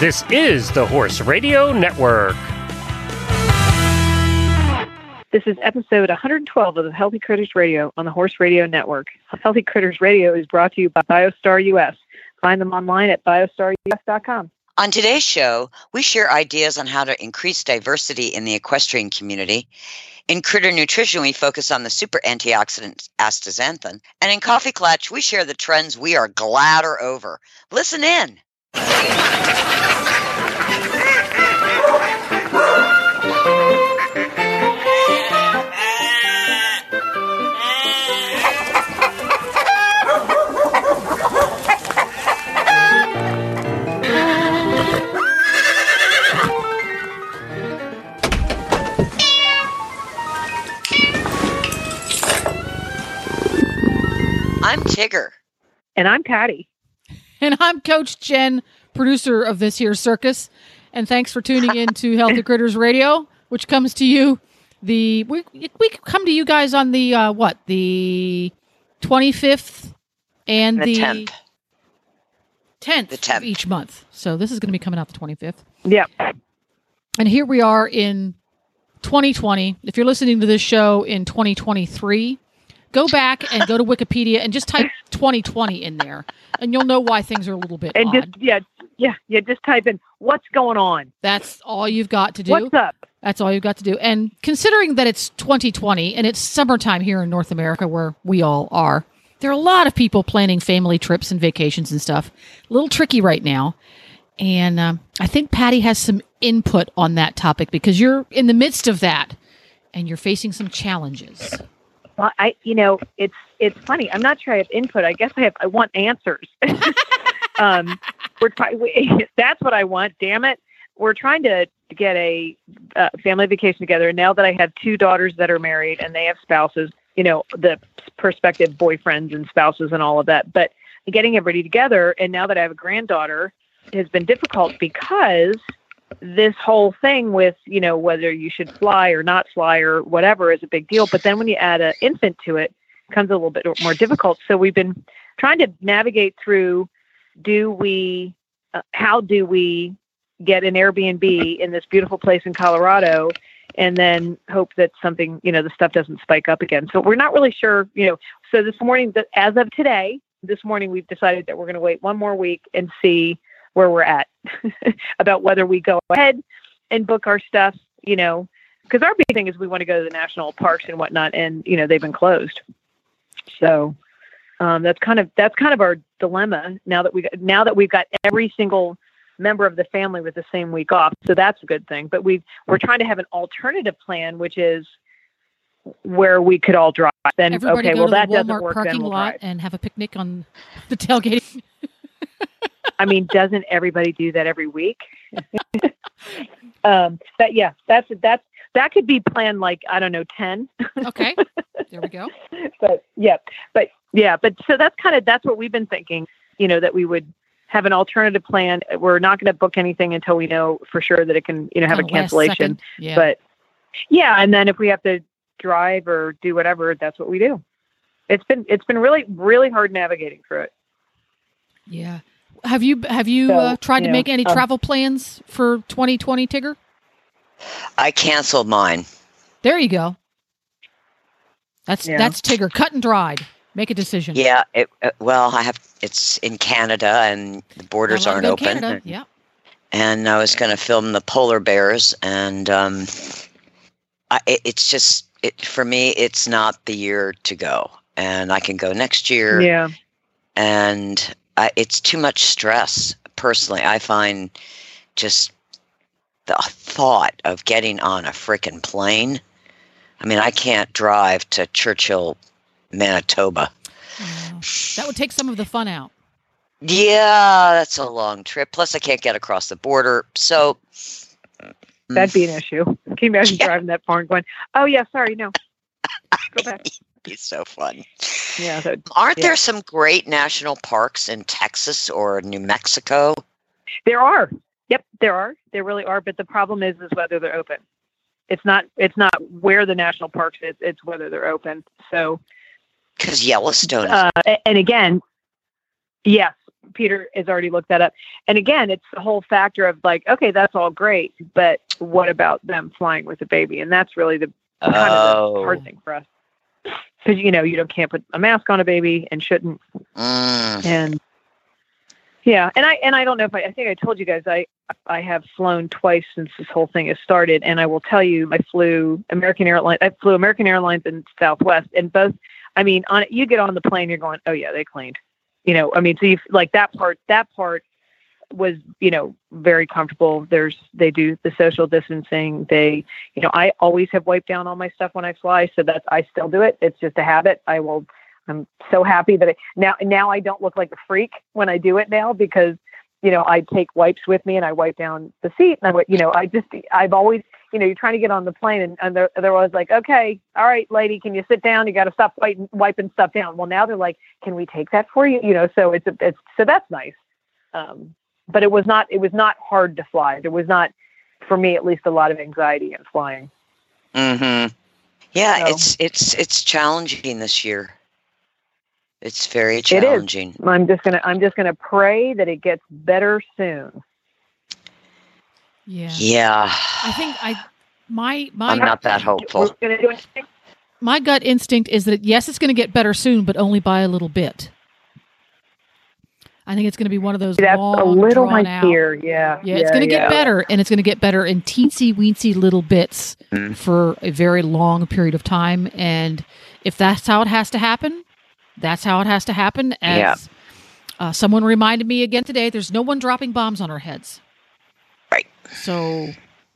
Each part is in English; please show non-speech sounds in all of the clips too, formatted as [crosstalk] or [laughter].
This is the Horse Radio Network. This is episode 112 of the Healthy Critters Radio on the Horse Radio Network. Healthy Critters Radio is brought to you by BioStar US. Find them online at biostarus.com. On today's show, we share ideas on how to increase diversity in the equestrian community. In critter nutrition, we focus on the super antioxidant astaxanthin. And in Coffee Klatch, we share the trends we are glad are over. Listen in. I'm Tigger. And I'm Patty. And I'm Coach Jen, producer of this here circus. And thanks for tuning in to [laughs] Healthy Critters Radio, which comes to you the we we come to you guys on the uh, what the twenty fifth and The the 10th. tenth The 10th. of each month. So this is going to be coming out the twenty fifth. Yeah. And here we are in 2020. If you're listening to this show in 2023, go back and go to Wikipedia and just type 2020 in there, and you'll know why things are a little bit And odd. just yeah, yeah, yeah, just type in what's going on? That's all you've got to do. What's up? That's all you've got to do. And considering that it's 2020 and it's summertime here in North America where we all are, there are a lot of people planning family trips and vacations and stuff. A little tricky right now. And um, I think Patty has some input on that topic because you're in the midst of that and you're facing some challenges. Well, I you know, it's it's funny. I'm not sure I have input. I guess I have I want answers. [laughs] um we're trying we, [laughs] that's what I want, damn it. We're trying to get a uh, family vacation together. Now that I have two daughters that are married and they have spouses, you know, the prospective boyfriends and spouses and all of that. But getting everybody together, and now that I have a granddaughter, has been difficult because this whole thing with you know whether you should fly or not fly or whatever is a big deal. But then when you add an infant to it, it becomes a little bit more difficult. So we've been trying to navigate through: do we, uh, how do we get an Airbnb in this beautiful place in Colorado? And then hope that something, you know, the stuff doesn't spike up again. So we're not really sure, you know. So this morning, as of today, this morning, we've decided that we're going to wait one more week and see where we're at [laughs] about whether we go ahead and book our stuff, you know, because our big thing is we want to go to the national parks and whatnot, and you know they've been closed. So um, that's kind of that's kind of our dilemma now that we got, now that we've got every single member of the family with the same week off. So that's a good thing. But we we're trying to have an alternative plan, which is where we could all drive. Then Everybody okay, go well to that the doesn't work. parking Then we'll lot drive. and have a picnic on [laughs] the tailgate. I mean, doesn't everybody do that every week? [laughs] um, but yeah, that's that's that could be planned like I don't know ten. okay, [laughs] there we go. but yeah, but yeah, but so that's kind of that's what we've been thinking. You know that we would have an alternative plan. We're not going to book anything until we know for sure that it can you know have Kinda a cancellation. Yeah. But yeah, and then if we have to drive or do whatever, that's what we do. It's been it's been really really hard navigating through it. Yeah. Have you have you So, uh, tried you to know, make any um, travel plans for 2020, Tigger? I canceled mine. There you go. That's Yeah. that's Tigger, cut and dried. Make a decision. Yeah, it, uh, well, I have it's in Canada and the borders aren't open. Canada. Yeah. and I was going to film the polar bears, and um, I, it, it's just it for me. It's not the year to go, and I can go next year, Yeah. and I, it's too much stress. Personally, I find just the thought of getting on a freaking plane. I mean, I can't drive to Churchill, Manitoba. Yeah. That would take some of the fun out. Yeah, that's a long trip. Plus, I can't get across the border. So That'd be an mm. issue. Can you imagine Yeah. driving that far and going, "Oh yeah, sorry, no, [laughs] go back." Be so fun. Yeah, that, Aren't Yeah. there some great national parks in Texas or New Mexico? there are. Yep, there are. There really are. But the problem is, is whether they're open. It's not. It's not where the national parks is. It's whether they're open. So, Because Yellowstone uh, and again, yes, Peter has already looked that up. And again, it's the whole factor of like, okay, that's all great, but what about them flying with a baby? And that's really the kind of the Oh. hard thing for us. Because you know you don't can't put a mask on a baby and shouldn't. Mm. and yeah and i and i don't know if i i think i told you guys i i have flown twice since this whole thing has started. And i will tell you i flew american airlines i flew american airlines and southwest. And both i mean on you get on the plane you're going oh yeah they cleaned. You know i mean so you like that part that part was you know very comfortable. There's they do the social distancing. They you know i always have wiped down all my stuff when i fly so that's i still do it. It's just a habit. I will I'm so happy that now now I don't look like a freak when I do it now because you know I take wipes with me and I wipe down the seat and I you know I just I've always you know you're trying to get on the plane and, and they're, they're always like okay all right lady can you sit down? You got to stop wiping, wiping stuff down. Well now they're like can we take that for you? You know so it's a, it's so that's nice. Um, but it was not it was not hard to fly there was not for me at least a lot of anxiety in flying Mm-hmm. Yeah, So- it's it's it's challenging this year. It's very is. challenging. I'm just gonna I'm just gonna pray that it gets better soon Yeah. Yeah. I think I my my I'm not that hopeful. We're gonna do anything? my gut instinct is that yes, it's going to get better soon, but only by a little bit. I think it's going to be one of those That's long, a little drawn my out- fear. Yeah. Yeah, it's going to get better, and it's going to get better in teensy weensy little bits Mm. for a very long period of time. And if that's how it has to happen, that's how it has to happen. As Yeah. uh, someone reminded me again today, there's no one dropping bombs on our heads. Right. So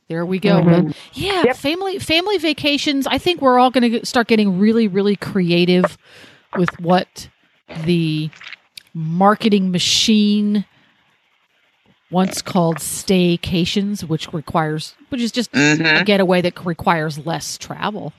there we go. Mhm. But yeah, Yep. family family vacations. I think we're all going to start getting really, really creative with what the marketing machine once called staycations, which requires, which is just a Mhm. getaway that requires less travel.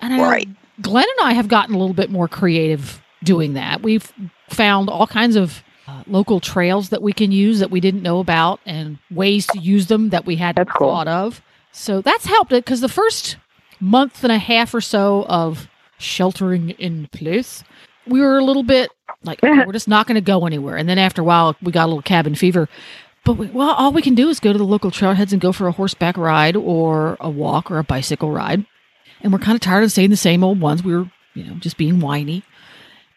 And I know Right. Glenn and I have gotten a little bit more creative doing that. We've found all kinds of uh, local trails that we can use that we didn't know about and ways to use them that we hadn't That's cool. thought of. So that's helped it because the first month and a half or so of sheltering in place, we were a little bit like, okay, we're just not going to go anywhere. And then after a while, we got a little cabin fever. But we, well, all we can do is go to the local trailheads and go for a horseback ride or a walk or a bicycle ride. And we're kind of tired of saying the same old ones. We were, you know, just being whiny.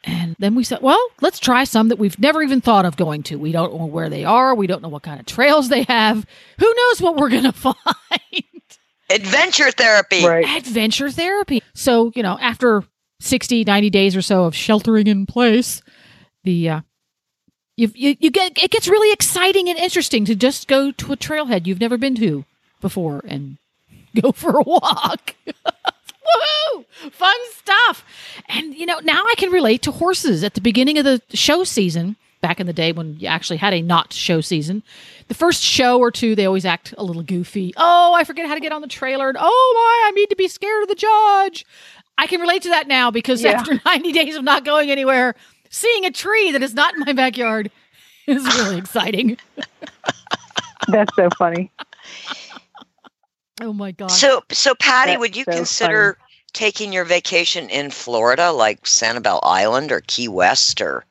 And then we said, well, let's try some that we've never even thought of going to. We don't know where they are. We don't know what kind of trails they have. Who knows what we're going [laughs] to find? Adventure therapy. Right. Adventure therapy. So, you know, after 60, 90 days or so of sheltering in place, the, uh, you, you, you get, it gets really exciting and interesting to just go to a trailhead you've never been to before and [laughs] go for a walk. [laughs] Woohoo! Fun stuff. And, you know, now I can relate to horses at the beginning of the show season, back in the day when you actually had a not show season. The first show or two, they always act a little goofy. Oh, I forget how to get on the trailer. And oh, my, I need to be scared of the judge. I can relate to that now because Yeah. after [laughs] 90 days of not going anywhere, seeing a tree that is not in my backyard is really exciting. [laughs] That's so funny. Oh, my God. So, so Patty, That's would you so consider taking your vacation in Florida, like Sanibel Island or Key West, or?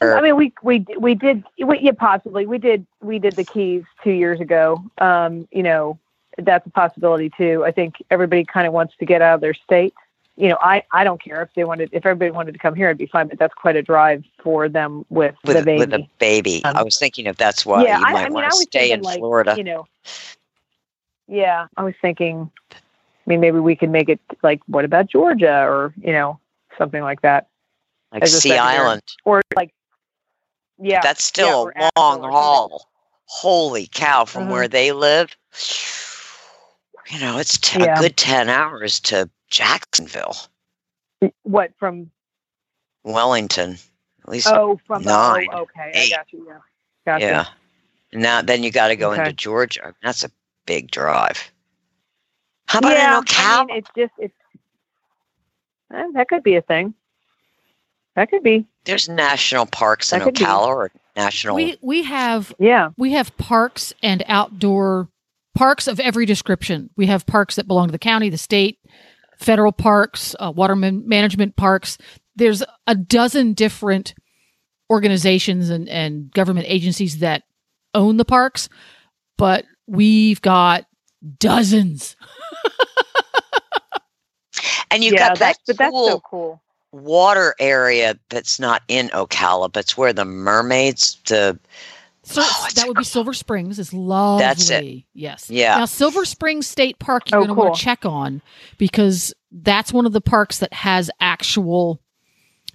or I mean, we we we did we, yeah possibly we did we did the Keys two years ago. Um, you know, that's a possibility too. I think everybody kind of wants to get out of their state. You know, I I don't care if they wanted if everybody wanted to come here, it'd be fine. But that's quite a drive for them with, with, the baby. with a baby. Um, I was thinking if that's why yeah, you I, might I mean, want I to was stay in like Florida. you know. Yeah, I was thinking. I mean, maybe we could make it like, what about Georgia, or you know, something like that, like as a Sea secondary. Island. or like, yeah, That's still or a long haul. Holy cow! From Uh-huh. where they live, you know, it's t- Yeah. a good ten hours to Jacksonville, what from Wellington, at least. Oh, from Nine, oh, okay, eight. I got you. Yeah, gotcha. yeah. Now then, you got to go Okay. into Georgia. That's a big drive. How about yeah, in Ocala? I mean, it's just it's eh, that could be a thing. That could be, There's national parks in That could be. Or national. we, we have yeah. we have parks and outdoor parks of every description. We have parks that belong to the county, the state, federal parks, uh, water man- management parks. There's a dozen different organizations and, and government agencies that own the parks, but we've got dozens. [laughs] And you yeah, got that that's, but that's so cool. water area that's not in Ocala, but it's where the mermaids, the So Oh, that would be Silver Springs. Is lovely. That's it. Yes. Yeah. Now Silver Springs State Park, you're Oh, going to want to check on because that's one of the parks that has actual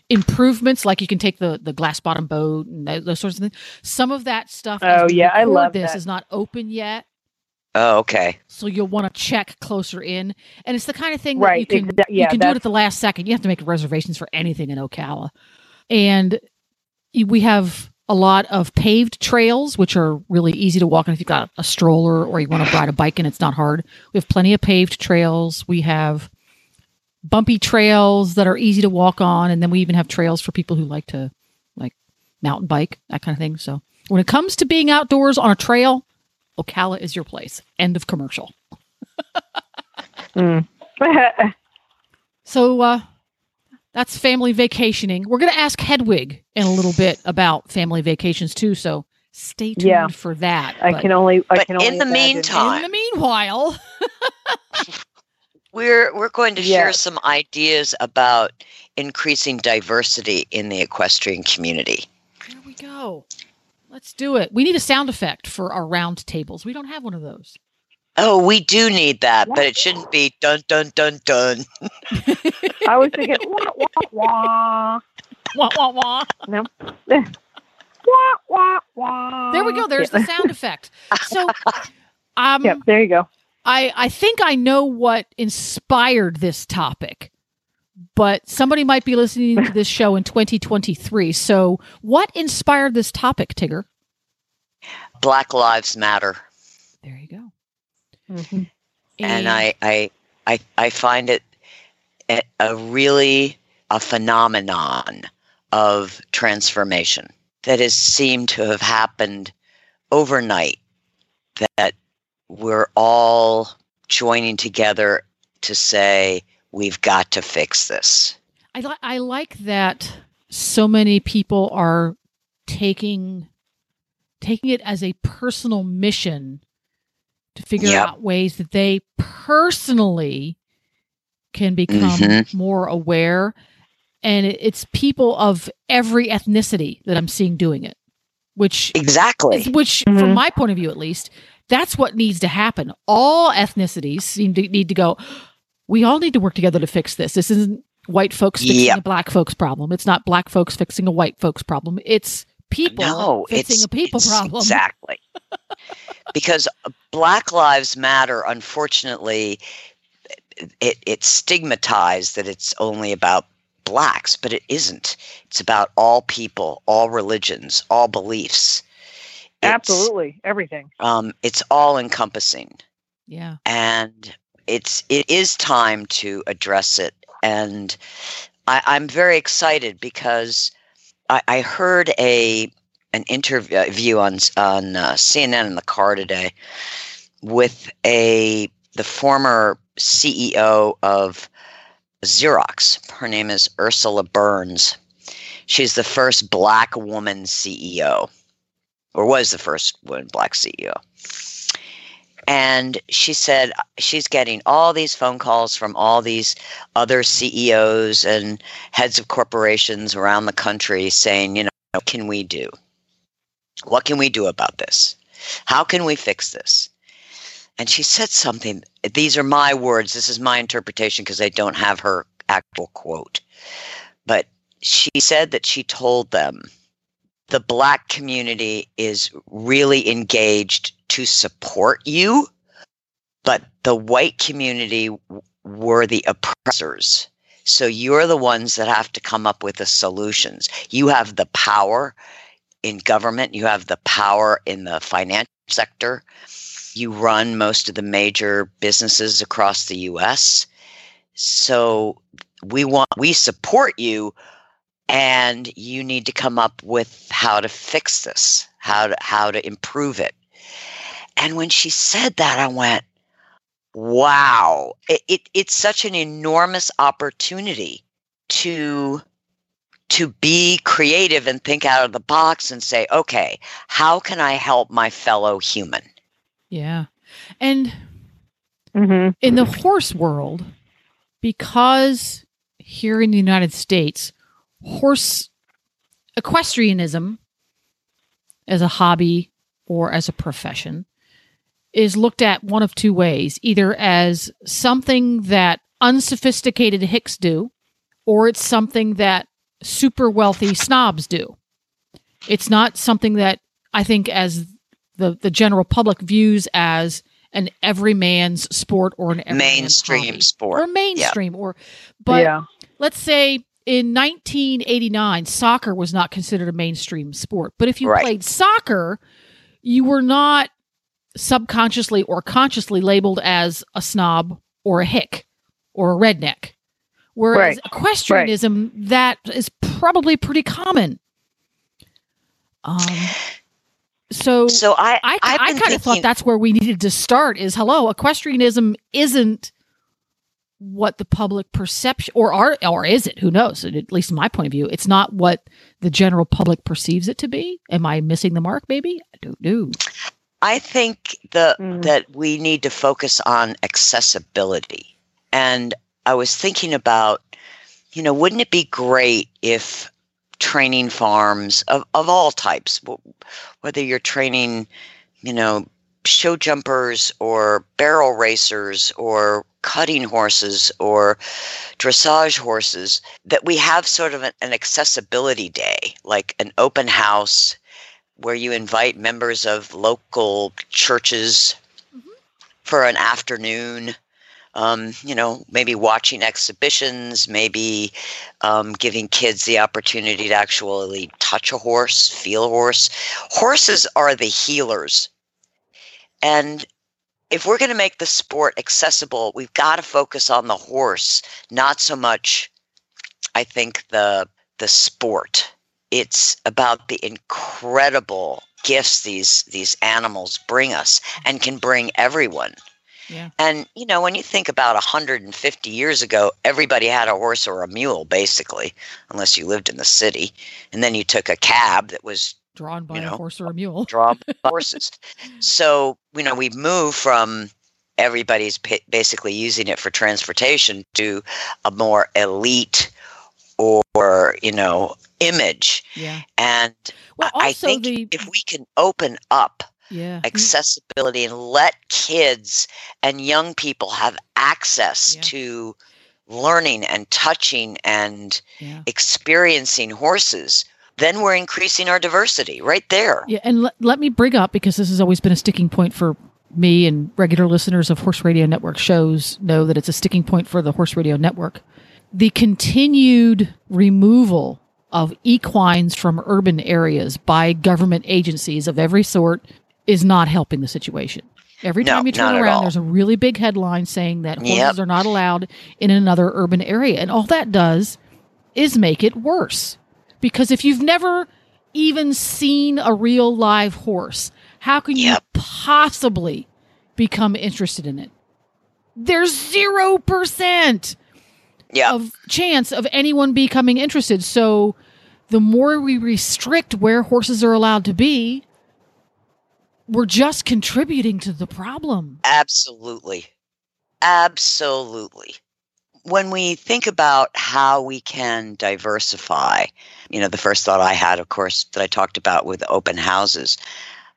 improvements. Like you can take the the glass bottom boat and those, those sorts of things. Some of that stuff. Oh, yeah, I love this. that. Is not open yet. oh, okay. So you'll want to check closer in, and it's the kind of thing that you Right, can exa- you can do it at the last second. You have to make reservations for anything in Ocala, and we have a lot of paved trails, which are really easy to walk on if you've got a stroller or you want to ride a bike and it's not hard. We have plenty of paved trails. We have bumpy trails that are easy to walk on, and then we even have trails for people who like to like mountain bike that kind of thing. So when it comes to being outdoors on a trail, Ocala is your place. End of commercial. [laughs] Mm. [laughs] So uh, that's family vacationing. We're going to ask Hedwig in a little bit about family vacations too. So stay tuned Yeah. for that. I But can only. I But can only in the imagine. meantime- in the meanwhile, [laughs] We're we're going to share some ideas about increasing diversity in the equestrian community. here we go. Let's do it. We need a sound effect for our round tables. We don't have one of those. Oh, we do need that, but it shouldn't be dun dun dun dun. [laughs] I was thinking. Wah, wah, wah. Wah, wah, wah. No. [laughs] wah, wah, wah. There we go. There's the sound effect. So, um, Yep. There you go. I, I think I know what inspired this topic, but somebody might be listening to this show in 2023. So, what inspired this topic, Tigger? Black Lives Matter. There you go. Mhm. and I, I I I find it a, a really a phenomenon of transformation that has seemed to have happened overnight that we're all joining together to say we've got to fix this I, li- I like that so many people are taking taking it as a personal mission to figure Yep. out ways that they personally can become Mhm. more aware and it's people of every ethnicity that I'm seeing doing it which exactly is- which Mhm. from my point of view at least that's what needs to happen all ethnicities seem to need to go we all need to work together to fix this this isn't white folks fixing Yep. a black folks problem it's not black folks fixing a white folks problem it's people no fixing it's a people it's problem exactly [laughs] because black lives matter unfortunately it it's stigmatized that it's only about blacks but it isn't it's about all people all religions all beliefs It's, Absolutely. Everything. um, it's all encompassing yeah and it's it is time to address it and I, i'm very excited because i, I heard a an interview on on uh, cnn in the car today with a the former ceo of xerox. Her name is ursula burns. She's the first black woman ceo or was the first woman black ceo and she said she's getting all these phone calls from all these other CEOs and heads of corporations around the country saying, you know, what can we do? What can we do about this? How can we fix this? And she said something. These are my words. This is my interpretation because I don't have her actual quote. But she said that she told them the black community is really engaged to support you, but the white community were the oppressors. So you're the ones that have to come up with the solutions. You have the power in government, you have the power in the financial sector. You run most of the major businesses across the US. So we want we support you and you need to come up with how to fix this, how to how to improve it. And when she said that, I went, wow, it, it, it's such an enormous opportunity to to be creative and think out of the box and say, okay, how can I help my fellow human? Yeah. And hmm in the horse world, because here in the United States, horse equestrianism as a hobby or as a profession is looked at one of two ways either as something that unsophisticated hicks do, or it's something that super wealthy snobs do. It's not something that I think as the, the general public views as an everyman's sport or an Mainstream hobby. sport. or mainstream or but yeah. let's say in 1989 soccer was not considered a mainstream sport but if you Right. played soccer you were not subconsciously or consciously labeled as a snob or a hick or a redneck whereas Right. equestrianism that is probably pretty common um so So I, I, I've I been kind of thought that's where we needed to start is hello, equestrianism isn't what the public perception or are or is it? Who knows? At least in my point of view, it's not what the general public perceives it to be. Am I missing the mark, maybe? I don't know. I think the Mm. that we need to focus on accessibility. And I was thinking about, you know, wouldn't it be great if training farms of, of all types, whether you're training, you know, show jumpers or barrel racers or cutting horses or dressage horses, that we have sort of an, an accessibility day, like an open house where you invite members of local churches Mhm. for an afternoon. Um, you know, maybe watching exhibitions, maybe um, giving kids the opportunity to actually touch a horse, feel a horse. Horses are the healers. And if we're going to make the sport accessible, we've got to focus on the horse, not so much, I think, the the sport it's about the incredible gifts these these animals bring us and can bring everyone Yeah. and you know when you think about 150 years ago everybody had a horse or a mule basically unless you lived in the city and then you took a cab that was Drawn by You a horse or a mule. drawn [laughs] by horses so you know we've moved from everybody's basically using it for transportation to a more elite or you know image Yeah. and Well, I- I think the if we can open up yeah accessibility and let kids and young people have access Yeah. to learning and touching and yeah. experiencing horses, then we're increasing our diversity right there. Yeah, and let, let me bring up because this has always been a sticking point for me and regular listeners of Horse Radio Network shows know that it's a sticking point for the Horse Radio Network. The continued removal of equines from urban areas by government agencies of every sort is not helping the situation. Every No, time you turn around, there's a really big headline saying that horses Yep. are not allowed in another urban area. And all that does is make it worse. Because if you've never even seen a real live horse, how can you possibly become interested in it? There's 0% Yeah. of chance of anyone becoming interested. So the more we restrict where horses are allowed to be, we're just contributing to the problem. Absolutely. Absolutely. When we think about how we can diversify, you know, the first thought I had, of course, that I talked about with open houses,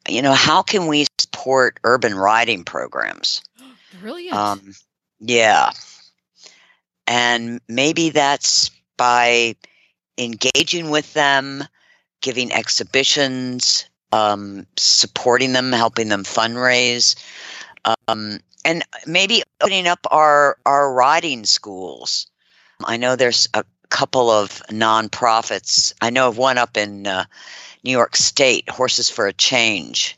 you know, how can we support urban riding programs? [gasps] Brilliant. Um, yeah. And maybe that's by engaging with them, giving exhibitions, um, supporting them, helping them fundraise, um, and maybe opening up our, our riding schools. I know there's a couple of nonprofits. I know of one up in uh, New York State, Horses for a Change.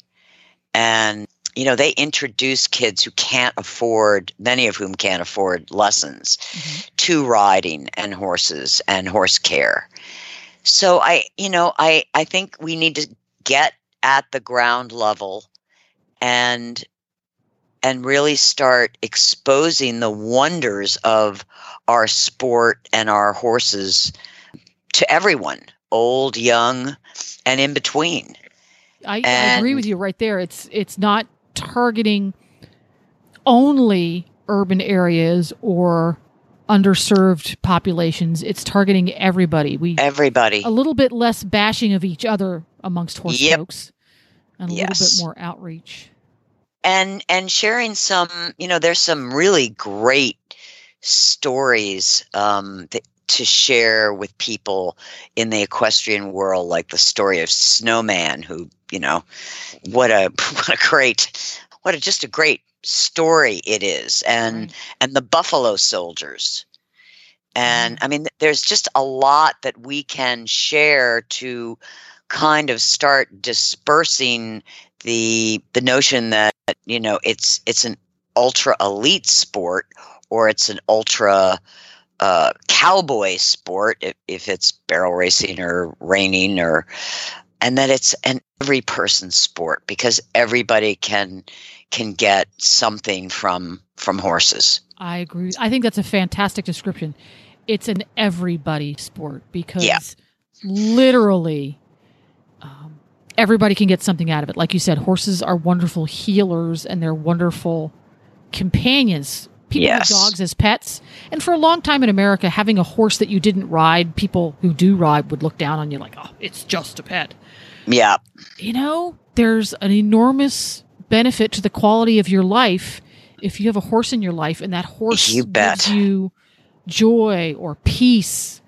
And you know, they introduce kids who can't afford, many of whom can't afford lessons, Mhm. to riding and horses and horse care. So I, you know, I I think we need to get at the ground level and and really start exposing the wonders of our sport and our horses to everyone, old, young, and in between. I, I agree with you right there. It's it's not targeting only urban areas or underserved populations. It's targeting everybody. We Everybody. a little bit less bashing of each other amongst horse Yep. folks, and a little bit more outreach. and and sharing some you know there's some really great stories um that, to share with people in the equestrian world like the story of snowman who you know what a [laughs] what a great what a just a great story it is and Right. and the buffalo soldiers and i mean there's just a lot that we can share to kind of start dispersing the the notion that you know it's it's an ultra elite sport or it's an ultra uh, cowboy sport if, if it's barrel racing or reining or and that it's an every person sport because everybody can can get something from from horses I agree. I think that's a fantastic description. It's an everybody sport because Yeah. literally um, everybody can get something out of it. Like you said, horses are wonderful healers and they're wonderful companions. People Yes. have dogs as pets. And for a long time in America, having a horse that you didn't ride, people who do ride would look down on you like, oh, it's just a pet yeah you know, there's an enormous benefit to the quality of your life if you have a horse in your life and that horse You bet. gives you joy or peace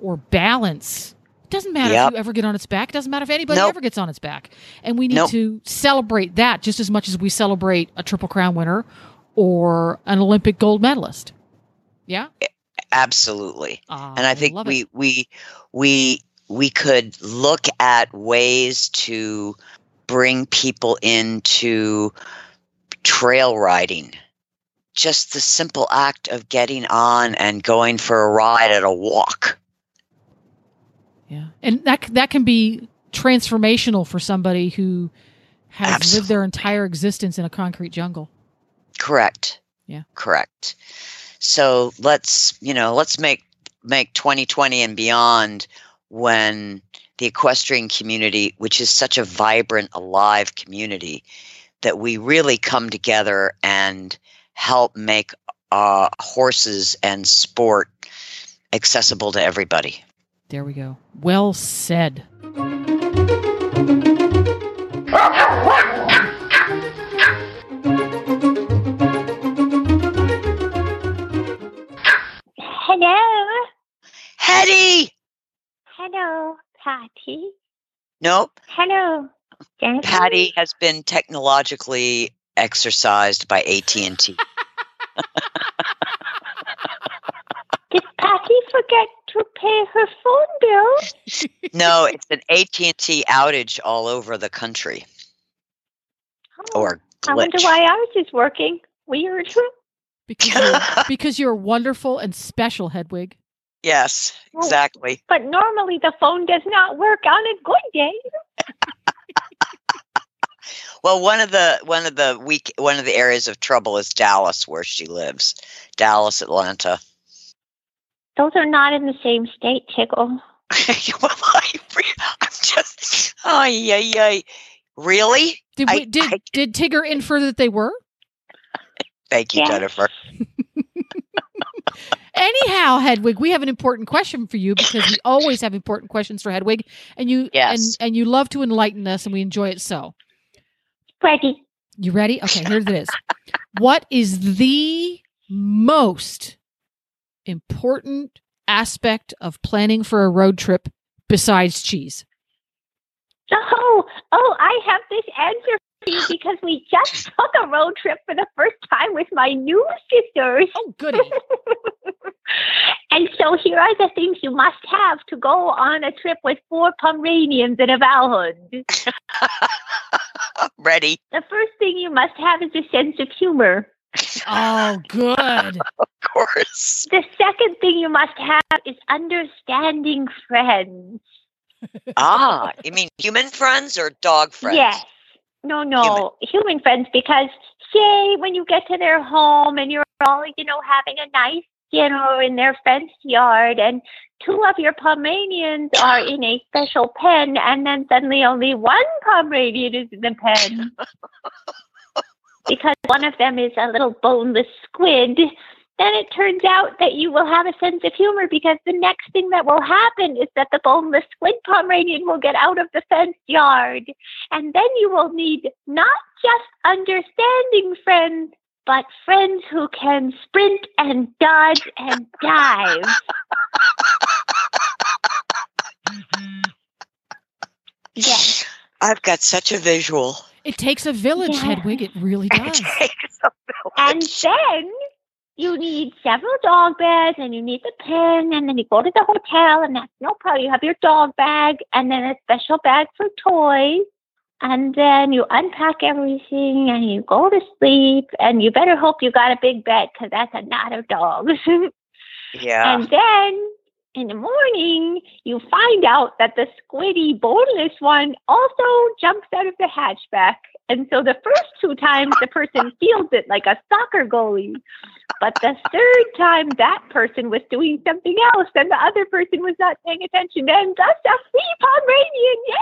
or balance. It doesn't matter Yep. if you ever get on its back. It doesn't matter if anybody Nope. ever gets on its back. And we need Nope. to celebrate that just as much as we celebrate a Triple Crown winner or an Olympic gold medalist. Yeah? absolutely Uh, and I think we, it. we we we could look at ways to bring people into trail riding. Just the simple act of getting on and going for a ride at a walk. Yeah, and that that can be transformational for somebody who has lived their entire existence in a concrete jungle. Correct. Yeah. Correct. So let's, you know, let's make make 2020 and beyond when the equestrian community, which is such a vibrant, alive community, that we really come together and help make uh, horses and sport accessible to everybody. There we go. Well said. Hello. Hetty! Hello, Patty. Nope. Hello, Jennifer. Patty has been technologically exercised by AT&T. Did Patty forget to pay her phone bill? [laughs] No, it's an AT&T outage all over the country Oh, or I wonder glitch. why ours is working. Weird. Because you're, because you're wonderful and special, Hedwig. Yes, Oh. exactly. But normally the phone does not work on a good day. [laughs] Well, one of the one of the weak one of the areas of trouble is Dallas, where she lives. Dallas, Atlanta. Those are not in the same state, Tickle. [laughs] well, I, am just, oh yeah, yeah. Really? Did I- we, did I- did Tigger infer that they were? Thank you, Yes. Jennifer. [laughs] Anyhow, Hedwig, we have an important question for you because we always have important questions for Hedwig, and you Yes. and and you love to enlighten us, and we enjoy it so. Ready. You ready? Okay, here it is. what is the most important aspect of planning for a road trip besides cheese? Oh, oh, I have this answer for you because we just [laughs] took a road trip for the first time with my new sisters. Oh, goody. [laughs] and so here are the things you must have to go on a trip with four Pomeranians and a Vallhund. [laughs] Ready? The first thing you must have is a sense of humor. Oh, good. Of course. The second thing you must have is understanding friends. Ah, you mean human friends or dog friends? Yes. No, no, human. friends, because say when you get to their home and you're all, you know, having a nice dinner in their fenced yard and two of your Pomeranians are in a special pen, and then suddenly only one Pomeranian is in the pen. [laughs] because one of them is a little boneless squid, then it turns out that you will have a sense of humor because the next thing that will happen is that the boneless squid Pomeranian will get out of the fenced yard. And then you will need not just understanding friends, but friends who can sprint and dodge and dive. yes. I've got such a visual. It takes a village, Yeah. Hedwig. It really [laughs] It does. takes a And then you need several dog beds and you need the pen and then you go to the hotel and that's no problem. You have your dog bag and then a special bag for toys. And then you unpack everything and you go to sleep and you better hope you got a big bed because that's a lot of dogs. [laughs] yeah. And then in the morning, you find out that the squiddy boneless one also jumps out of the hatchback. And so the first two times the person feels it like a soccer goalie. But the third time that person was doing something else and the other person was not paying attention and thus a free Pomeranian. Yay!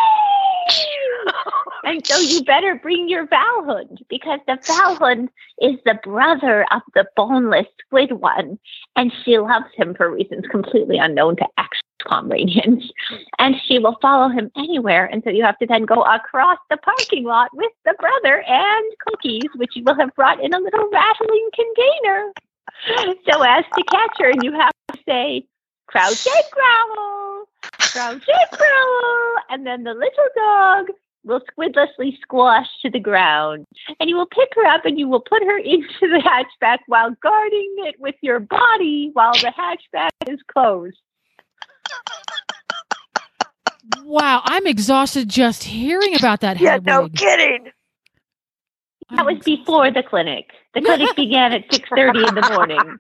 And so you better bring your Vallhund because the Vallhund is the brother of the boneless squid one and she loves him for reasons completely unknown to actual Pomeranians. And she will follow him anywhere. And so you have to then go across the parking lot with the brother and cookies, which you will have brought in a little rattling container. So as to catch her, And you have to say, crouch and growl, crouch and growl. And then the little dog will squidlessly squash to the ground. And you will pick her up and you will put her [laughs] into the hatchback while guarding it with your body while the hatchback is closed. Wow, I'm exhausted just hearing about that, yeah, Hedwig. no kidding. That was before the clinic. The clinic [laughs] began at 6.30 in the morning.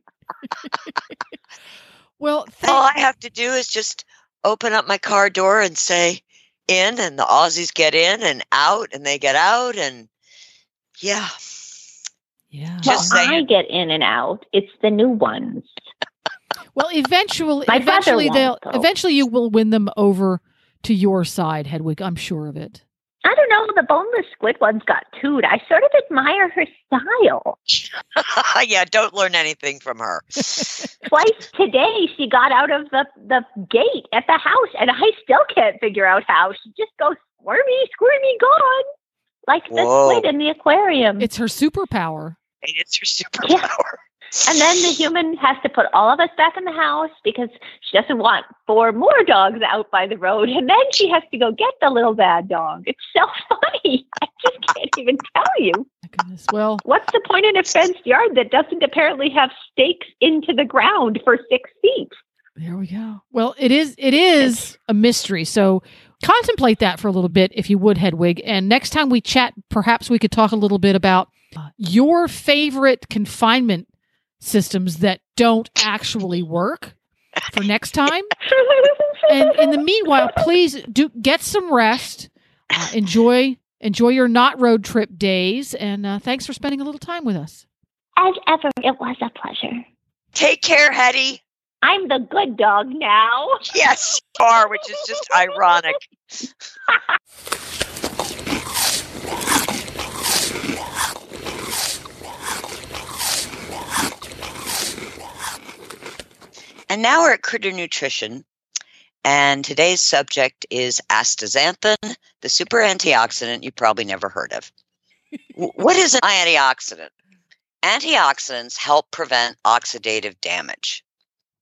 Well, thank- All I have to do is just open up my car door and say in, and the Aussies get in and out, and they get out, and yeah. yeah. Well, saying. I get in and out. It's the new ones. Well, eventually, My eventually they'll though. eventually you will win them over to your side, Hedwig. I'm sure of it. I don't know. The boneless squid one's got toot. I sort of admire her style. [laughs] yeah, don't learn anything from her. [laughs] Twice today, she got out of the, the gate at the house, and I still can't figure out how. She just goes squirmy, squirmy, gone. Like the Whoa. squid in the aquarium. It's her superpower. It's her Yeah. And then the human has to put all of us back in the house because she doesn't want four more dogs out by the road. And then she has to go get the little bad dog. It's so [laughs] funny. I just can't even tell you. My goodness. Well, What's the point in a fenced yard that doesn't apparently have stakes into the ground for six feet? there we go. Well, it is it is a mystery. So contemplate that for a little bit, if you would, Hedwig. And next time we chat, perhaps we could talk a little bit about your favorite confinement systems that don't actually work for next [laughs] time. and in the meanwhile, please do get some rest. Uh, enjoy enjoy your not road trip days, and uh, thanks for spending a little time with us. As ever, it was a pleasure. Take care, Hetty. I'm the good dog now. Yes, you are, which is just ironic. [laughs] And now we're at Critter Nutrition, and today's subject is astaxanthin, the super antioxidant you probably never heard of. What is an antioxidant? Antioxidants help prevent oxidative damage.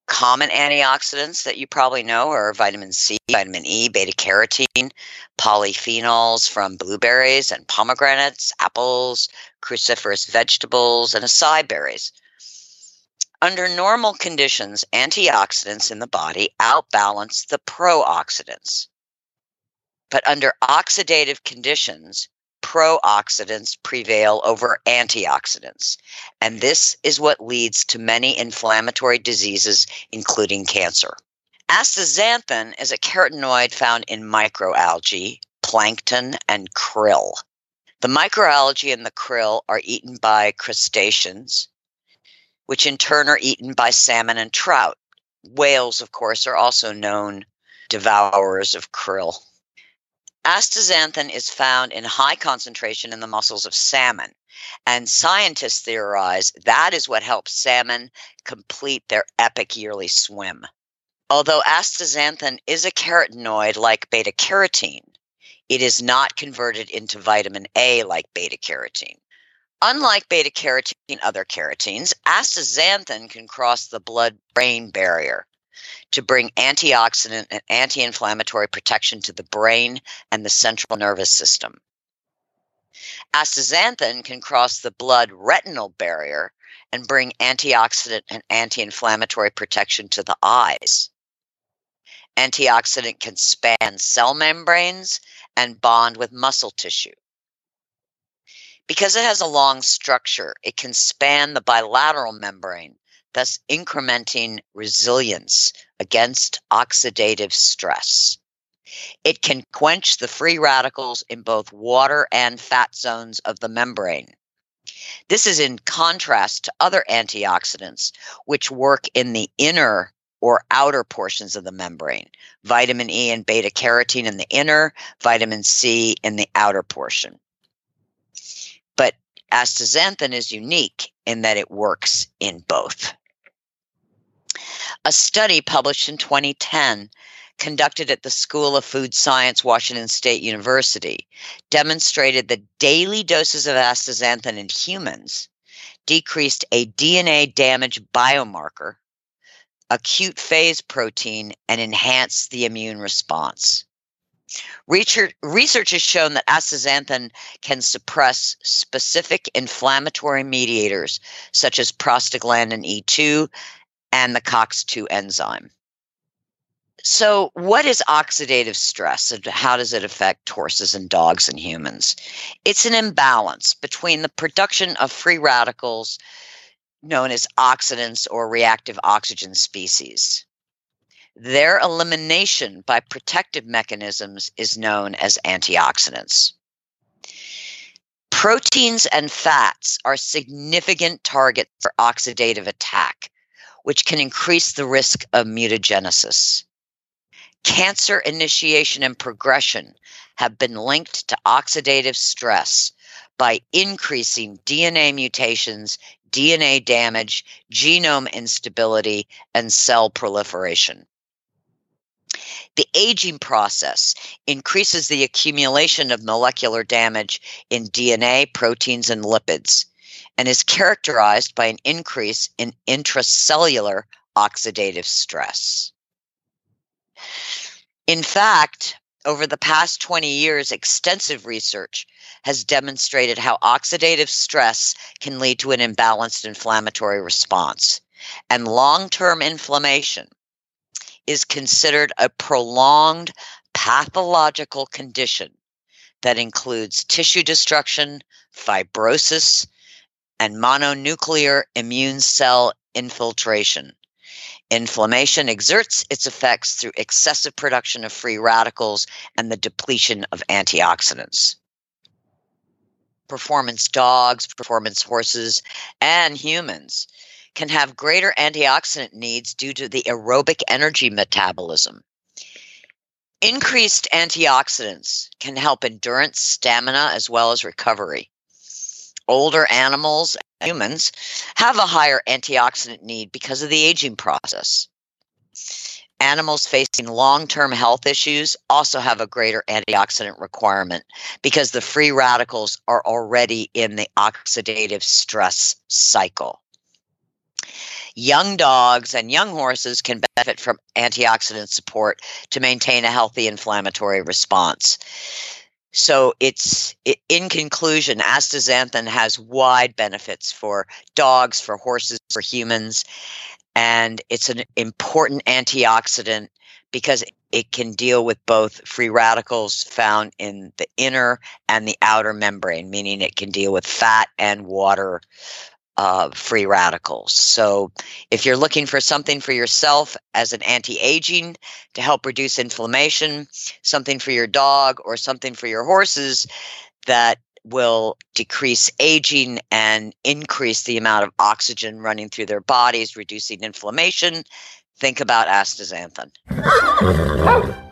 Common antioxidants that you probably know are vitamin C, vitamin E, beta carotene, polyphenols from blueberries and pomegranates, apples, cruciferous vegetables, and acai berries. Under normal conditions, antioxidants in the body outbalance the pro-oxidants. But under oxidative conditions, pro-oxidants prevail over antioxidants. And this is what leads to many inflammatory diseases, including cancer. Astaxanthin is a carotenoid found in microalgae, plankton, and krill. The microalgae and the krill are eaten by crustaceans, which in turn are eaten by salmon and trout. whales, of course, are also known devourers of krill. Astaxanthin is found in high concentration in the muscles of salmon, and scientists theorize that is what helps salmon complete their epic yearly swim. Although astaxanthin is a carotenoid like beta carotene, it is not converted into vitamin A like beta carotene. Unlike beta carotene and other carotenes, astaxanthin can cross the blood brain barrier to bring antioxidant and anti inflammatory protection to the brain and the central nervous system. Astaxanthin can cross the blood retinal barrier and bring antioxidant and anti inflammatory protection to the eyes. Antioxidant can span cell membranes and bond with muscle tissue. Because it has a long structure, it can span the bilateral membrane, thus incrementing resilience against oxidative stress. It can quench the free radicals in both water and fat zones of the membrane. This is in contrast to other antioxidants, which work in the inner or outer portions of the membrane. Vitamin E and beta carotene in the inner, vitamin C in the outer portion. Astaxanthin is unique in that it works in both. A study published in 2010 conducted at the School of Food Science, Washington State University, demonstrated that daily doses of astaxanthin in humans decreased a DNA damage biomarker acute phase protein and enhance the immune response. Research, has shown that astaxanthin can suppress specific inflammatory mediators such as prostaglandin E2 and the COX2 enzyme. So, what is oxidative stress and how does it affect horses and dogs and humans? It's an imbalance between the production of free radicals known as oxidants or reactive oxygen species. Their elimination by protective mechanisms is known as antioxidants. Proteins and fats are significant targets for oxidative attack, which can increase the risk of mutagenesis. Cancer initiation and progression have been linked to oxidative stress by increasing DNA mutations DNA damage, genome instability, and cell proliferation. The aging process increases the accumulation of molecular damage in DNA, proteins, and lipids, and is characterized by an increase in intracellular oxidative stress. In fact, over the past 20 years, extensive research has demonstrated how oxidative stress can lead to an imbalanced inflammatory response. And long term inflammation is considered a prolonged pathological condition that includes tissue destruction, fibrosis, and mononuclear immune cell infiltration. Inflammation exerts its effects through excessive production of free radicals and the depletion of antioxidants. Performance dogs, performance horses, and humans can have greater antioxidant needs due to the aerobic energy metabolism. Increased antioxidants can help endurance, stamina, as well as recovery. Older animals humans have a higher antioxidant need because of the aging process. Animals facing long term health issues also have a greater antioxidant requirement because the free radicals are already in the oxidative stress cycle. Young dogs and young horses can benefit from antioxidant support to maintain a healthy inflammatory response. So it's in conclusion, astaxanthin has wide benefits for dogs, for horses, for humans, and it's an important antioxidant because it can deal with both free radicals found in the inner and the outer membrane, meaning it can deal with fat and water uh, free radicals. So, if you're looking for something for yourself as an anti aging to help reduce inflammation, something for your dog, or something for your horses that will decrease aging and increase the amount of oxygen running through their bodies, reducing inflammation, think about astaxanthin. [laughs]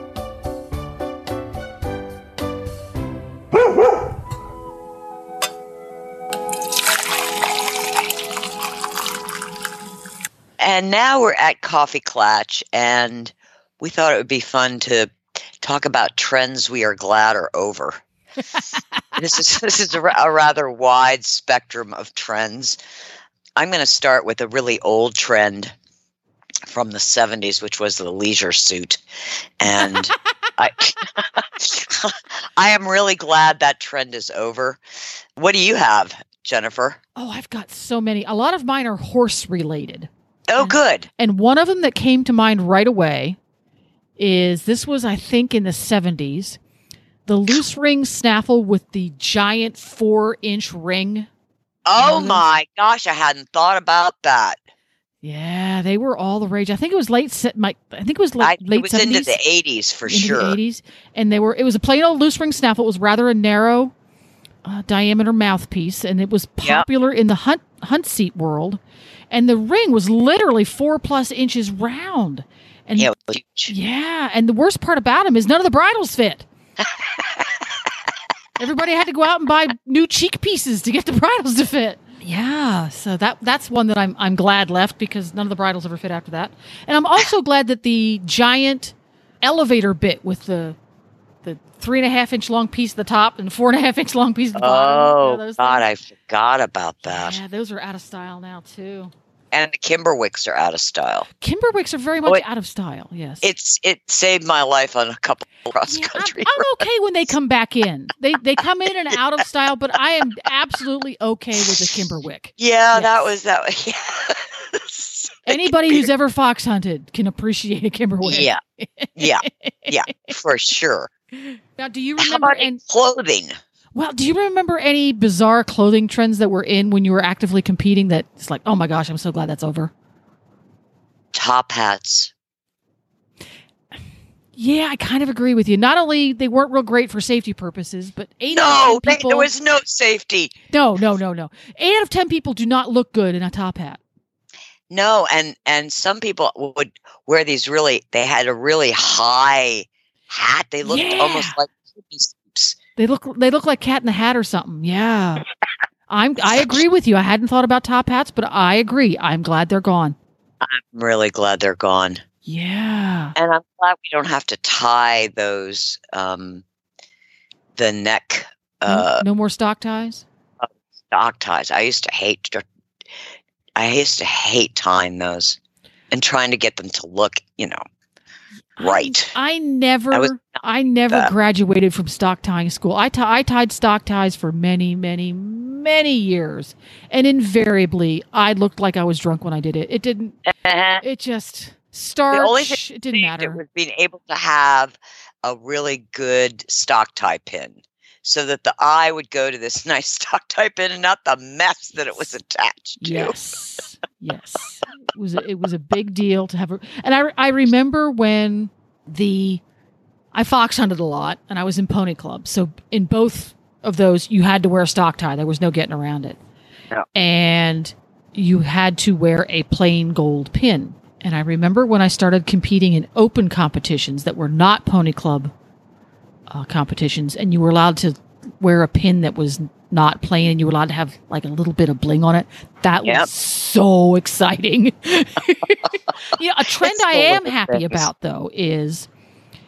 And now we're at Coffee Klatch, and we thought it would be fun to talk about trends we are glad are over. [laughs] this is this is a, a rather wide spectrum of trends. I'm going to start with a really old trend from the 70s, which was the leisure suit, and I [laughs] I am really glad that trend is over. What do you have, Jennifer? Oh, I've got so many. A lot of mine are horse related. Oh, good. And one of them that came to mind right away is this was, I think, in the 70s. The loose [sighs] ring snaffle with the giant four inch ring. Oh my gosh, I hadn't thought about that. Yeah, they were all the rage. I think it was late. My, I think it was I, like it late was 70s. into the 80s for sure. the 80s and they were it was a plain old loose ring snaffle it was rather a narrow uh, diameter mouthpiece and it was Yep. popular in the hunt hunt seat world. And the ring was literally four plus inches round. And Yeah, it was huge. yeah and the worst part about him is none of the bridles fit. [laughs] Everybody had to go out and buy new cheek pieces to get the bridles to fit. Yeah so that that's one that i'm i'm glad left because none of the bridles ever fit after that. And i'm also glad that the giant elevator bit with the the three and a half inch long piece at the top and four and a half inch long piece at the bottom. Oh, You know, those God. I forgot about that. Yeah, those are out of style now too. And the Kimberwicks are out of style. Kimberwicks are very oh, much wait. out of style. Yes, It's It saved my life on a couple [laughs] cross Yeah, I'm, country. I'm okay when they come back in. They they come in and [laughs] out of style, but I am absolutely okay with a Kimberwick. yeah, that was that. [laughs] Yeah. Anybody who's ever fox hunted can appreciate a Kimberwick. Yeah, yeah, yeah, for sure. Now, do you remember? And clothing? well, do you remember any bizarre clothing trends that were in when you were actively competing? That it's like, oh my gosh, I'm so glad that's over. Top hats. Yeah, I kind of agree with you. Not only they weren't real great for safety purposes, but eight No, out of they, people. there was no safety. no, no, no, no. Eight out of ten people do not look good in a top hat. No, and and some people would wear these really. They had a really high hat. They looked Yeah. almost like. They look they look like Cat in the Hat or something. Yeah, I'm I [laughs] agree with you. I hadn't thought about top hats, but I agree. I'm glad they're gone. I'm really glad they're gone. Yeah, And I'm glad we don't have to tie those um the neck uh no, more stock ties. stock ties. I used to hate I used to hate tying those and trying to get them to look, you know, right. I, I never I I never that. graduated from stock tying school. I ti- I tied stock ties for many, many, many years, and invariably I looked like I was drunk when I did it. It didn't. Uh-huh. It just starch. only thing it didn't It matter. was being able to have a really good stock tie pin so that the eye would go to this [laughs] nice stock tie pin and not the mess that it was attached to. Yes, yes. It was a, it was a big deal to have. A, and I I remember when the I fox hunted a lot, and I was in pony club. So in both of those, you had to wear a stock tie. There was no getting around it. Yeah. And you had to wear a plain gold pin. And I remember when I started competing in open competitions that were not pony club uh, competitions, and you were allowed to wear a pin that was not plain, and you were allowed to have like a little bit of bling on it. That Yep. was so [laughs] exciting. [laughs] you know, a trend I am happy things. about though is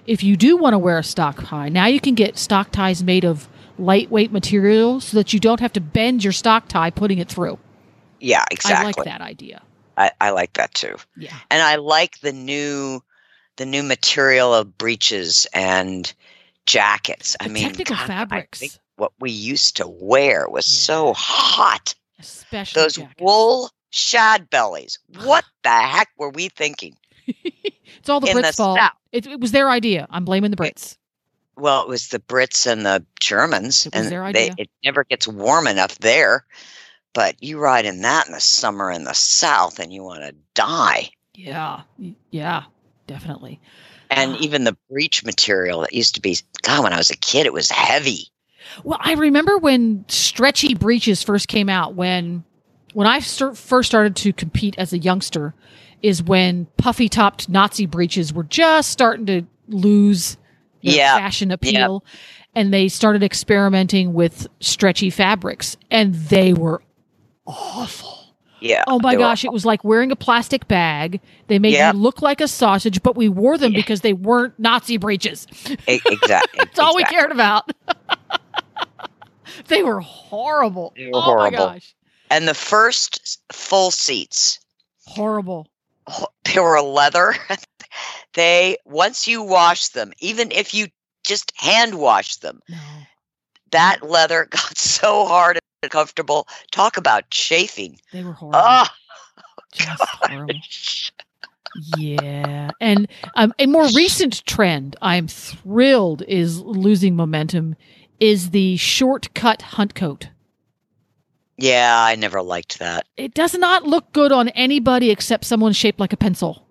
if you do want to wear a stock tie, now you can get stock ties made of lightweight material so that you don't have to bend your stock tie putting it through. Yeah, exactly. I like that idea. I, I like that too. Yeah. And I like the new the new material of breeches and jackets. I mean, technical God, fabrics. What we used to wear was Yeah. so hot. Especially Those jackets. wool shad bellies. What the heck were we thinking? [laughs] it's all the in the Brits' fault. It, it was their idea. I'm blaming the Brits. Well, it was the Brits and the Germans, It was and their they, it never gets warm enough there. But you ride in that in the summer in the South, and you want to die. Yeah. Yeah. Definitely. And Ah. even the breech material that used to be, God, when I was a kid, it was heavy. Well, I remember when stretchy breeches first came out. When when I start, first started to compete as a youngster, is when puffy topped Nazi breeches were just starting to lose Yeah, fashion appeal, and they started experimenting with stretchy fabrics, and they were awful. Yeah. Oh my gosh, it was like wearing a plastic bag. They made Yep. you look like a sausage, but we wore them Yeah. because they weren't Nazi breeches. Exactly. [laughs] That's all we cared about. [laughs] they were horrible. They were oh horrible. my gosh. And the first full seats, Horrible. they were leather. [laughs] they once you wash them, even if you just hand wash them, No. that leather [laughs] got so hard and comfortable. Talk about chafing. They were horrible. Oh, [laughs] Just horrible. Yeah. And um, a more recent trend I'm thrilled is losing momentum is the shortcut hunt coat. yeah, I never liked that. It does not look good on anybody except someone shaped like a pencil.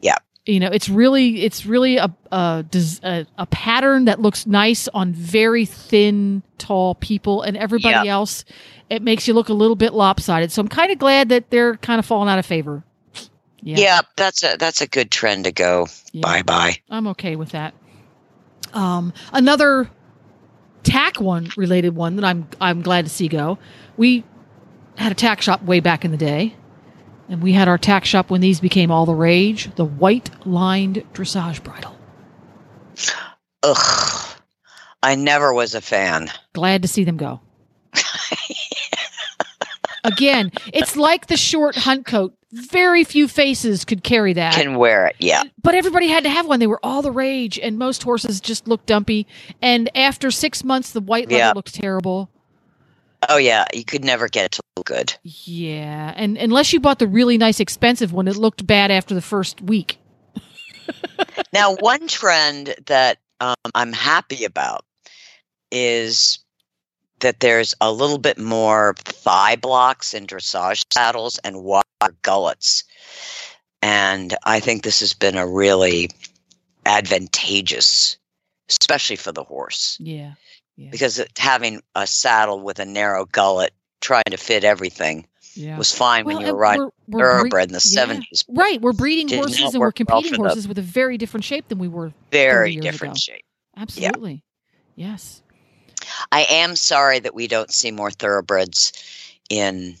Yeah. You know, it's really it's really a a, a, a pattern that looks nice on very thin, tall people, and everybody else, it makes you look a little bit lopsided. So I'm kind of glad that they're kind of falling out of favor. Yeah. that's a that's a good trend to go. Yeah. Bye bye. I'm okay with that. Um, another tack one related one that I'm I'm glad to see go. We had a tack shop way back in the day, and we had our tack shop when these became all the rage. The white lined dressage bridle. Ugh. I never was a fan. Glad to see them go. Again, it's like the short hunt coat. Very few faces could carry that. Can wear it. Yeah. but everybody had to have one. They were all the rage, and most horses just looked dumpy. And after six months, the white leather Yeah. looked terrible. Oh yeah. You could never get it to look good. Yeah, and unless you bought the really nice expensive one, it looked bad after the first week. [laughs] Now, one trend that um, I'm happy about is that there's a little bit more thigh blocks in dressage saddles and wider gullets. And I think this has been a really advantageous, especially for the horse, Yeah, yeah, because having a saddle with a narrow gullet trying to fit everything yeah. was fine when Well, you were riding we're- we're thoroughbred in the yeah. 70s. Right, we're breeding Did horses and we're well competing the- horses with a very different shape than we were. Very different ago. shape. Absolutely. Yes. I am sorry that we don't see more thoroughbreds in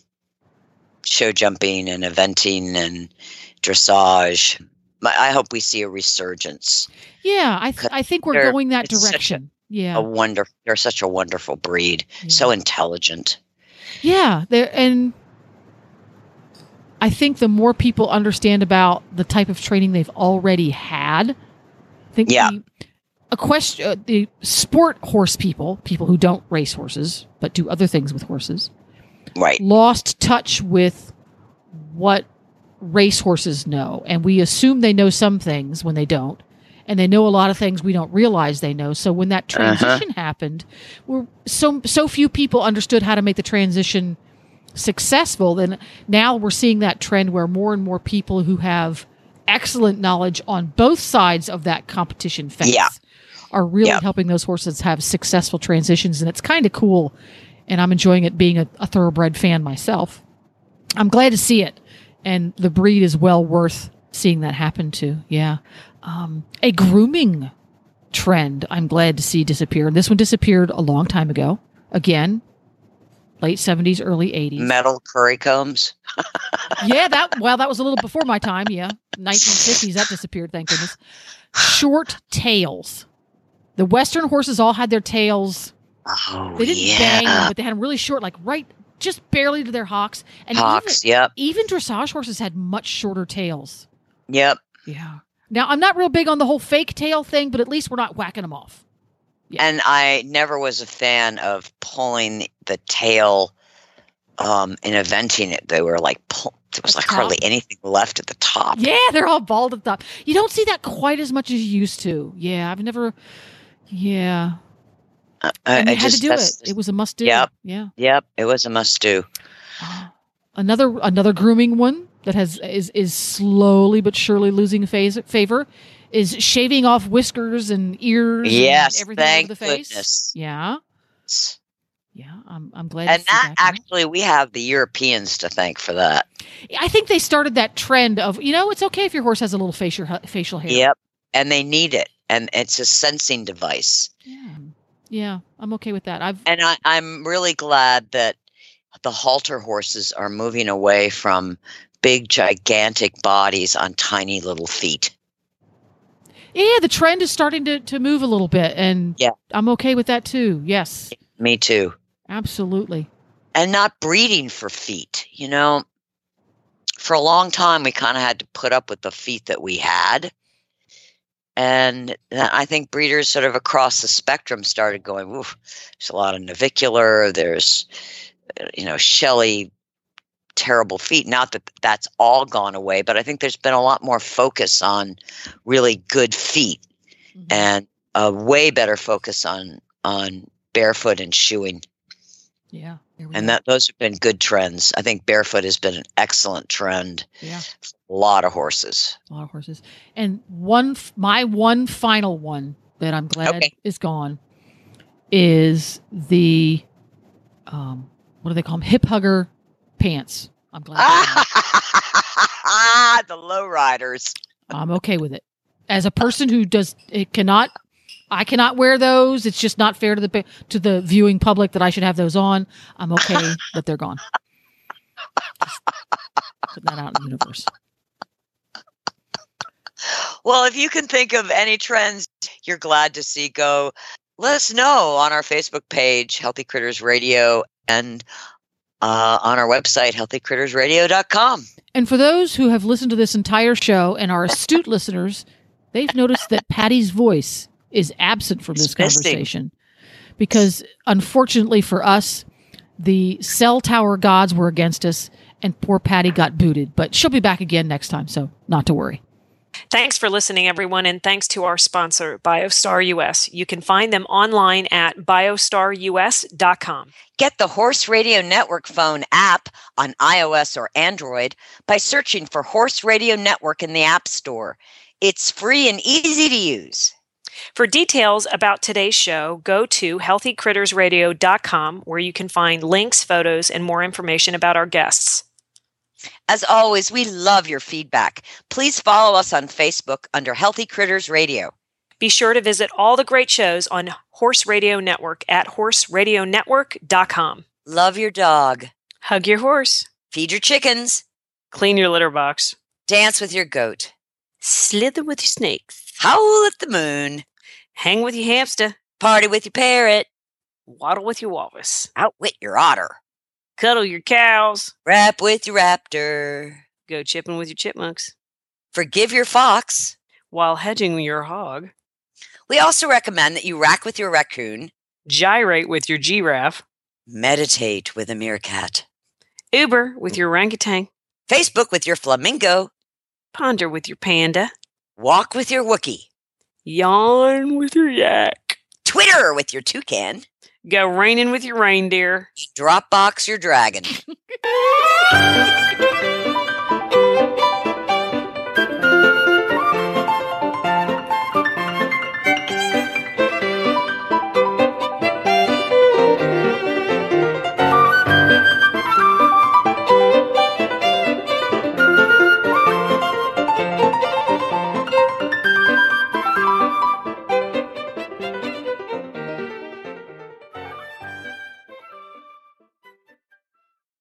show jumping and eventing and dressage. I hope we see a resurgence. Yeah, I th- I think we're going that such a- direction. yeah. A wonder, they're such a wonderful breed, so intelligent. Yeah, there and I think the more people understand about the type of training they've already had, I think Yeah. the, a question uh, the sport horse people, people who don't race horses but do other things with horses, Right? lost touch with what race horses know, and we assume they know some things when they don't. And they know a lot of things we don't realize they know. So when that Uh-huh. transition happened, we're so so few people understood how to make the transition successful. Then now we're seeing that trend where more and more people who have excellent knowledge on both sides of that competition fence Yeah. Are really Yeah. helping those horses have successful transitions, and it's kind of cool. And I'm enjoying it being a, a thoroughbred fan myself. I'm glad to see it, and the breed is well worth seeing that happen to. Yeah, um, a grooming trend. I'm glad to see disappear. And This one disappeared a long time ago. Again, late 70s, early 80s. Metal curry combs. [laughs] yeah, that well, that was a little before my time. Yeah, 1950s that disappeared. Thank goodness. short tails. The Western horses all had their tails. Oh, They didn't yeah. bang them, but they had them really short, like right, just barely to their hocks. And Hocks. even, Yep. even dressage horses had much shorter tails. Yep. Yeah. Now I'm not real big on the whole fake tail thing, but at least we're not whacking them off. Yeah. And I never was a fan of pulling the tail um, and eventing it. They were like, pull, there was like the hardly anything left at the top. Yeah, they're all bald at the top. You don't see that quite as much as you used to. Yeah, I've never. Yeah, I, I you had to do it. It was a must do. Yep. Yeah. Yep. It was a must do. [gasps] Another another grooming one that has is is slowly but surely losing phase, favor is shaving off whiskers and ears. Yes, and everything thank the face. goodness. Yeah, yeah. I'm I'm glad. And see that actually, we have the Europeans to thank for that. I think they started that trend of you know it's okay if your horse has a little facial facial hair. Yep. And they need it. And it's a sensing device. Yeah, yeah. I'm okay with that. I've And I, I'm really glad that the halter horses are moving away from big, gigantic bodies on tiny little feet. Yeah, the trend is starting to, to move a little bit, and Yeah. I'm okay with that too. Yes, Me too. absolutely. And not breeding for feet. You know, for a long time, we kind of had to put up with the feet that we had. And I think breeders sort of across the spectrum started going, Oof, there's a lot of navicular, there's, uh, you know, Shelly terrible feet. Not that that's all gone away, but I think there's been a lot more focus on really good feet Mhm. and a way better focus on on barefoot and shoeing. Yeah, And that those have been good trends. I think barefoot has been an excellent trend. yeah, A lot of horses. a lot of horses. And one, my one final one that I'm glad Okay. is gone is the, um, what do they call them? Hip hugger pants. I'm glad. they're [laughs] the low riders. I'm okay with it. As a person who does, it cannot, I cannot wear those. It's just not fair to the to the viewing public that I should have those on. I'm okay [laughs] that they're gone. Just putting that out in the universe. Well, if you can think of any trends you're glad to see go, let us know on our Facebook page, Healthy Critters Radio, and uh, on our website, healthycrittersradio.com. And for those who have listened to this entire show and are astute [laughs] listeners, they've noticed that Patty's voice is absent from this missing. conversation because, unfortunately for us, the cell tower gods were against us, and poor Patty got booted. But she'll be back again next time, so not to worry. Thanks for listening, everyone, and thanks to our sponsor, BioStar US. You can find them online at biostarus.com. Get the Horse Radio Network phone app on iOS or Android by searching for Horse Radio Network in the App Store. It's free and easy to use. For details about today's show, go to healthycrittersradio.com where you can find links, photos, and more information about our guests. As always, we love your feedback. Please follow us on Facebook under Healthy Critters Radio. Be sure to visit all the great shows on Horse Radio Network at horseradionetwork.com. Love your dog. Hug your horse, Feed your chickens. clean your litter box, Dance with your goat. Slither with your snakes, Howl at the moon. hang with your hamster, Party with your parrot. waddle with your walrus, Outwit your otter. cuddle your cows, Rap with your raptor. go chipping with your chipmunks, Forgive your fox. while hedging your hog, We also recommend that you rack with your raccoon. gyrate with your giraffe, Meditate with a meerkat. Uber with your orangutan, Facebook with your flamingo. Ponder with your panda, Walk with your Wookie. yawn with your yak, Twitter with your toucan. go reining with your reindeer. Dropbox your dragon. [laughs]